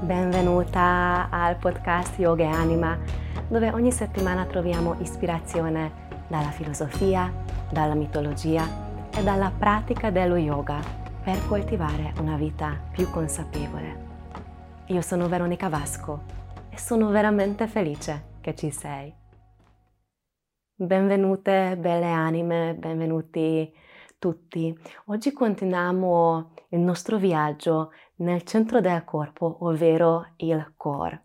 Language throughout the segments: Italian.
Benvenuta al podcast Yoga e Anima, dove ogni settimana troviamo ispirazione dalla filosofia, dalla mitologia e dalla pratica dello yoga per coltivare una vita più consapevole. Io sono Veronica Vasco e sono veramente felice che ci sei. Benvenute belle anime, benvenuti tutti. Oggi continuiamo il nostro viaggio nel centro del corpo, ovvero il core.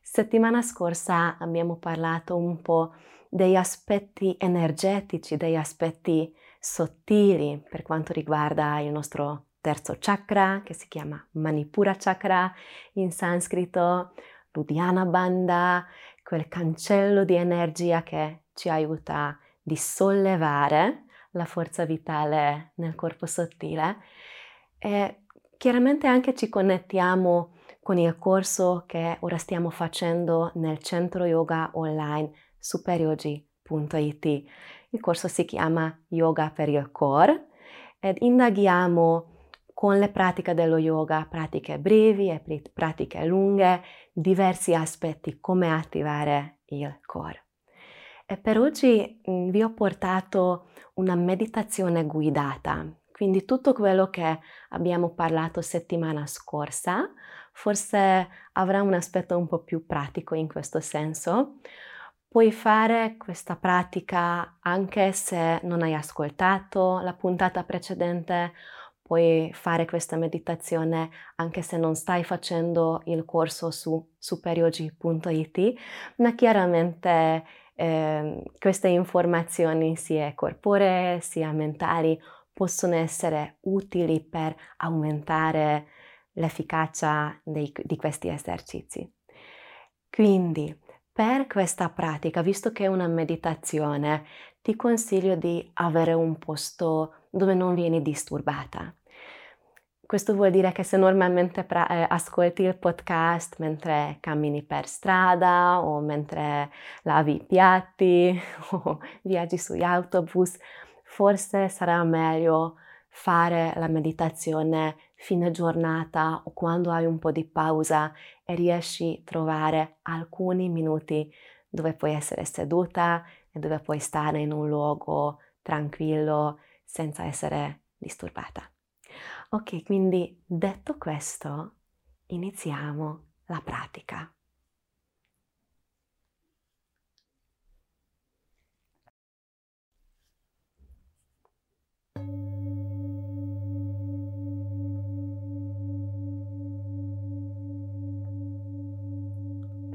Settimana scorsa abbiamo parlato un po' degli aspetti energetici, degli aspetti sottili per quanto riguarda il nostro terzo chakra, che si chiama Manipura chakra in sanscrito, l'Uddiyana Bandha, quel cancello di energia che ci aiuta di sollevare la forza vitale nel corpo sottile e chiaramente anche ci connettiamo con il corso che ora stiamo facendo nel centro yoga online superyogi.it. Il corso si chiama Yoga per il Core ed indaghiamo con le pratiche dello yoga, pratiche brevi e pratiche lunghe, diversi aspetti come attivare il core. E per oggi vi ho portato una meditazione guidata, quindi tutto quello che abbiamo parlato settimana scorsa forse avrà un aspetto un po' più pratico in questo senso. Puoi fare questa pratica anche se non hai ascoltato la puntata precedente, puoi fare questa meditazione anche se non stai facendo il corso su superyogi.it, ma chiaramente eh, queste informazioni sia corporee sia mentali possono essere utili per aumentare l'efficacia dei, di questi esercizi. Quindi, per questa pratica, visto che è una meditazione, ti consiglio di avere un posto dove non vieni disturbata. Questo vuol dire che se normalmente pra- eh, ascolti il podcast mentre cammini per strada o mentre lavi i piatti o viaggi sugli autobus, forse sarà meglio fare la meditazione fine giornata o quando hai un po' di pausa e riesci a trovare alcuni minuti dove puoi essere seduta e dove puoi stare in un luogo tranquillo senza essere disturbata. Ok, quindi detto questo, iniziamo la pratica.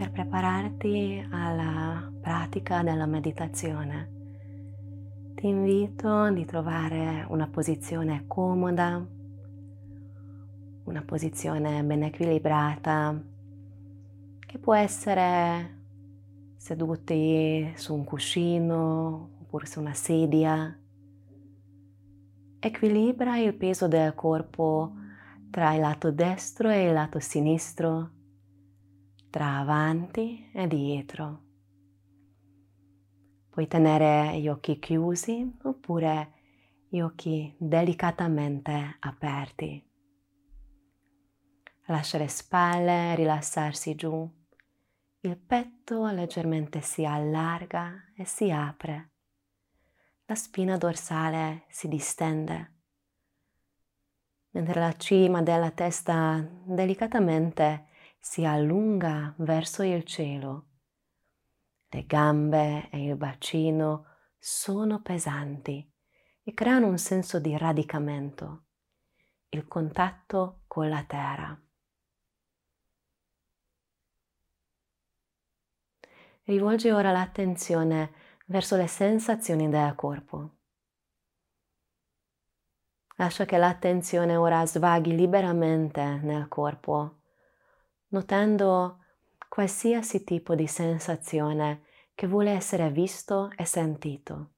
Per prepararti alla pratica della meditazione, ti invito di trovare una posizione comoda una posizione ben equilibrata che può essere seduti su un cuscino oppure su una sedia. Equilibra il peso del corpo tra il lato destro e il lato sinistro, tra avanti e dietro. Puoi tenere gli occhi chiusi oppure gli occhi delicatamente aperti. Lascia le spalle rilassarsi giù. Il petto leggermente si allarga e si apre. La spina dorsale si distende, mentre la cima della testa delicatamente si allunga verso il cielo. Le gambe e il bacino sono pesanti e creano un senso di radicamento, il contatto con la terra. Rivolgi ora l'attenzione verso le sensazioni del corpo. Lascia che l'attenzione ora svaghi liberamente nel corpo, notando qualsiasi tipo di sensazione che vuole essere visto e sentito.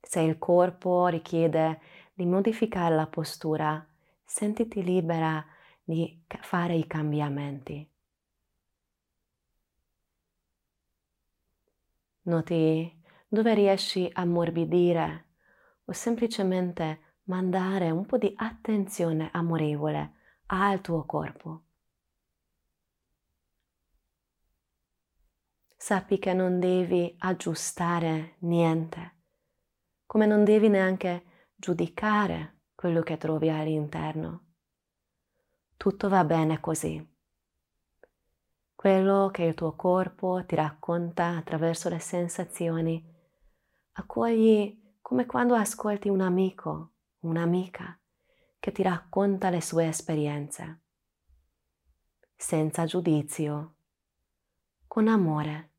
Se il corpo richiede di modificare la postura, sentiti libera di fare i cambiamenti. Noti dove riesci a ammorbidire o semplicemente mandare un po' di attenzione amorevole al tuo corpo. Sappi che non devi aggiustare niente, come non devi neanche giudicare quello che trovi all'interno. Tutto va bene così. Quello che il tuo corpo ti racconta attraverso le sensazioni, accogli come quando ascolti un amico, un'amica che ti racconta le sue esperienze, senza giudizio, con amore,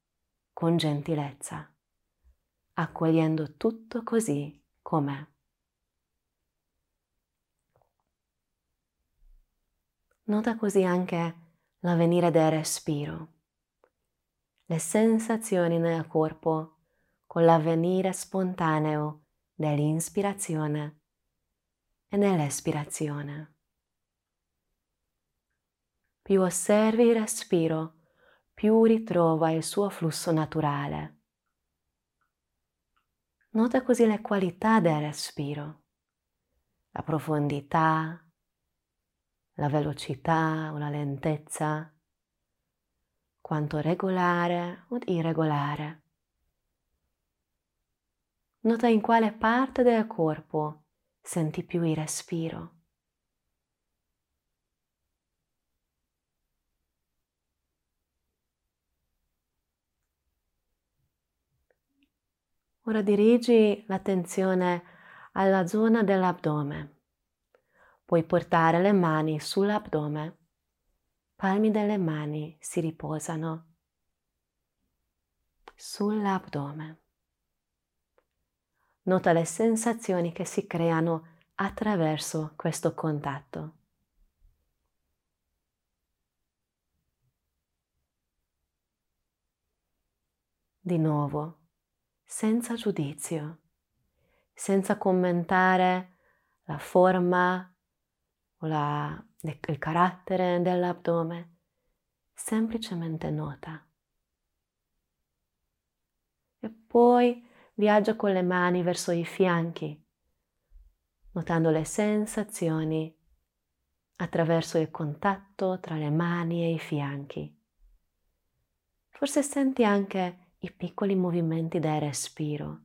con gentilezza, accogliendo tutto così com'è. Nota così anche l'avvenire del respiro, le sensazioni nel corpo con l'avvenire spontaneo dell'inspirazione e nell'espirazione. Più osservi il respiro, più ritrova il suo flusso naturale. Nota così le qualità del respiro, la profondità, la velocità o la lentezza, quanto regolare o irregolare. Nota in quale parte del corpo senti più il respiro. Ora dirigi l'attenzione alla zona dell'addome. Puoi portare le mani sull'addome. Palmi delle mani si riposano sull'addome. Nota le sensazioni che si creano attraverso questo contatto. Di nuovo, senza giudizio, senza commentare la forma o la, il carattere dell'addome, semplicemente nota. E poi viaggia con le mani verso i fianchi, notando le sensazioni attraverso il contatto tra le mani e i fianchi. Forse senti anche i piccoli movimenti del respiro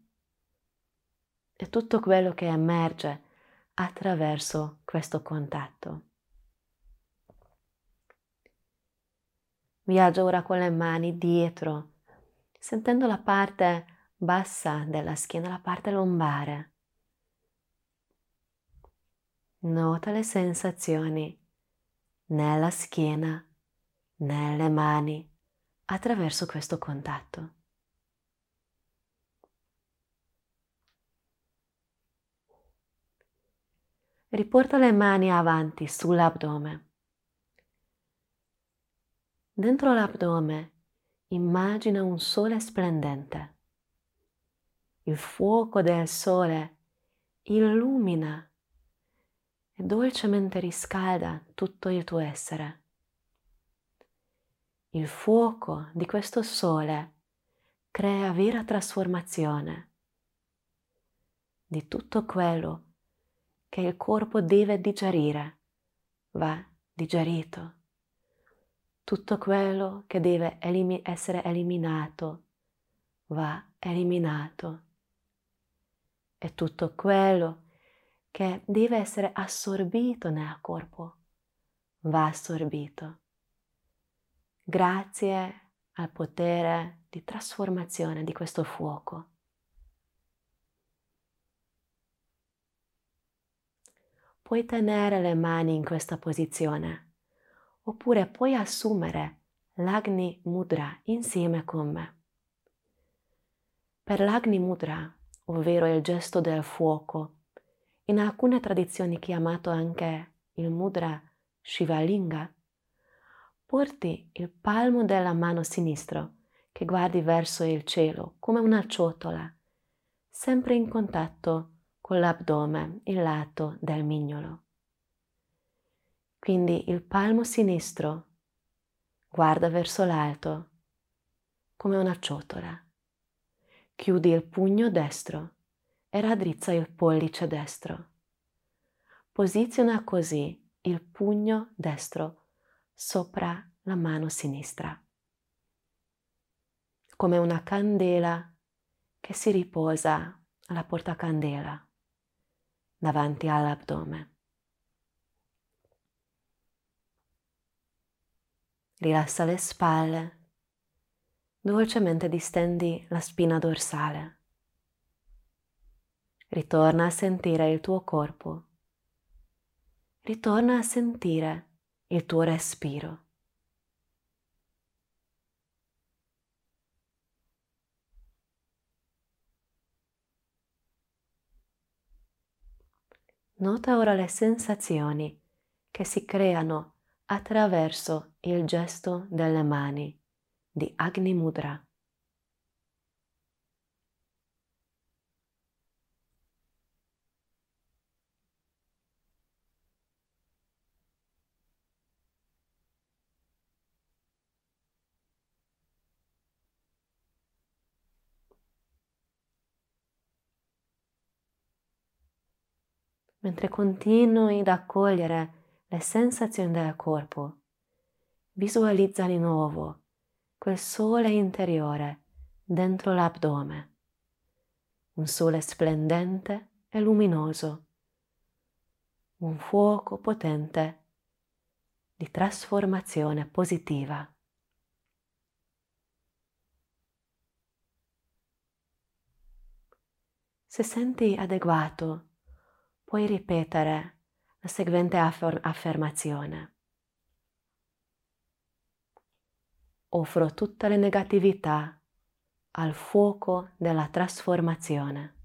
e tutto quello che emerge attraverso questo contatto. Viaggio ora con le mani dietro, sentendo la parte bassa della schiena, la parte lombare. Nota le sensazioni nella schiena, nelle mani, attraverso questo contatto. Riporta le mani avanti sull'addome. Dentro l'addome immagina un sole splendente. Il fuoco del sole illumina e dolcemente riscalda tutto il tuo essere. Il fuoco di questo sole crea vera trasformazione di tutto quello che il corpo deve digerire, va digerito. Tutto quello che deve elimi- essere eliminato, va eliminato. E tutto quello che deve essere assorbito nel corpo, va assorbito. Grazie al potere di trasformazione di questo fuoco. puoi tenere le mani in questa posizione oppure puoi assumere l'Agni Mudra insieme con me. Per l'Agni Mudra, ovvero il gesto del fuoco, in alcune tradizioni chiamato anche il Mudra Shivalinga, porti il palmo della mano sinistra che guardi verso il cielo come una ciotola, sempre in contatto con l'addome, il lato del mignolo. Quindi il palmo sinistro guarda verso l'alto come una ciotola. Chiudi il pugno destro e raddrizza il pollice destro. Posiziona così il pugno destro sopra la mano sinistra, come una candela che si riposa alla portacandela davanti all'addome. Rilassa le spalle, dolcemente distendi la spina dorsale. Ritorna a sentire il tuo corpo. Ritorna a sentire il tuo respiro. Nota ora le sensazioni che si creano attraverso il gesto delle mani di Agni Mudra. mentre continui ad accogliere le sensazioni del corpo, visualizza di nuovo quel sole interiore dentro l'addome, un sole splendente e luminoso, un fuoco potente di trasformazione positiva. Se senti adeguato, puoi ripetere la seguente affermazione. Offro tutte le negatività al fuoco della trasformazione.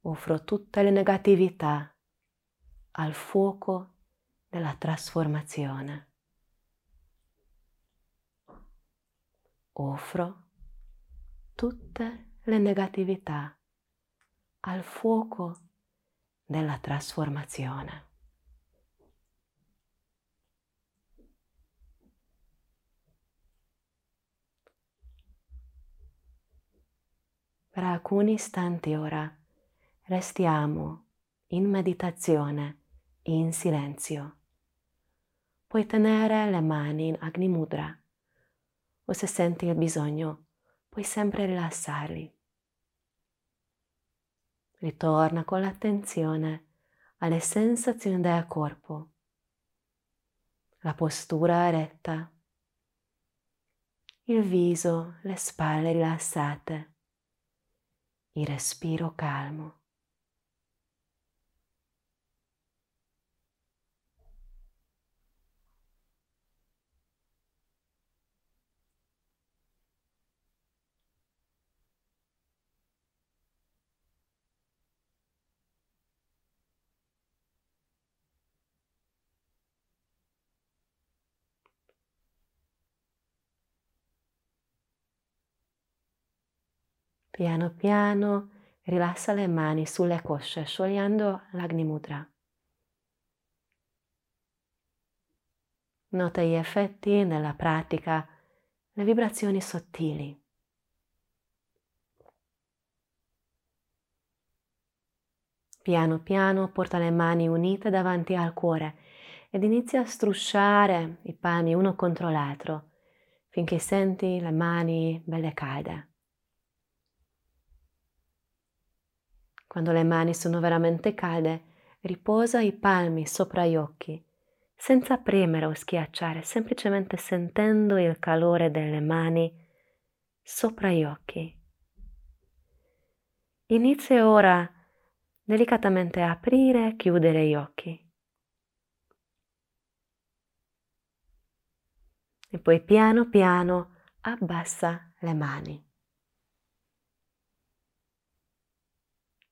Offro tutte le negatività al fuoco della trasformazione. Offro tutte le negatività al fuoco della trasformazione. Per alcuni istanti ora restiamo in meditazione e in silenzio. Puoi tenere le mani in Agni Mudra o se senti il bisogno puoi sempre rilassarli. Ritorna con l'attenzione alle sensazioni del corpo, la postura eretta, il viso, le spalle rilassate, il respiro calmo. Piano piano rilassa le mani sulle cosce, sciogliendo l'Agni Mudra. Nota gli effetti della pratica, le vibrazioni sottili. Piano piano porta le mani unite davanti al cuore ed inizia a strusciare i palmi uno contro l'altro finché senti le mani belle calde. Quando le mani sono veramente calde, riposa i palmi sopra gli occhi, senza premere o schiacciare, semplicemente sentendo il calore delle mani sopra gli occhi. Inizia ora delicatamente a aprire e chiudere gli occhi. E poi piano piano abbassa le mani.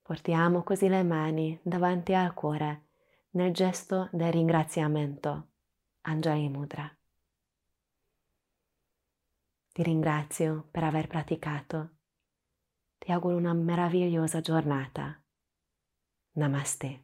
Portiamo così le mani davanti al cuore nel gesto del ringraziamento. Anjali Mudra. Ti ringrazio per aver praticato. Ti auguro una meravigliosa giornata. Namaste.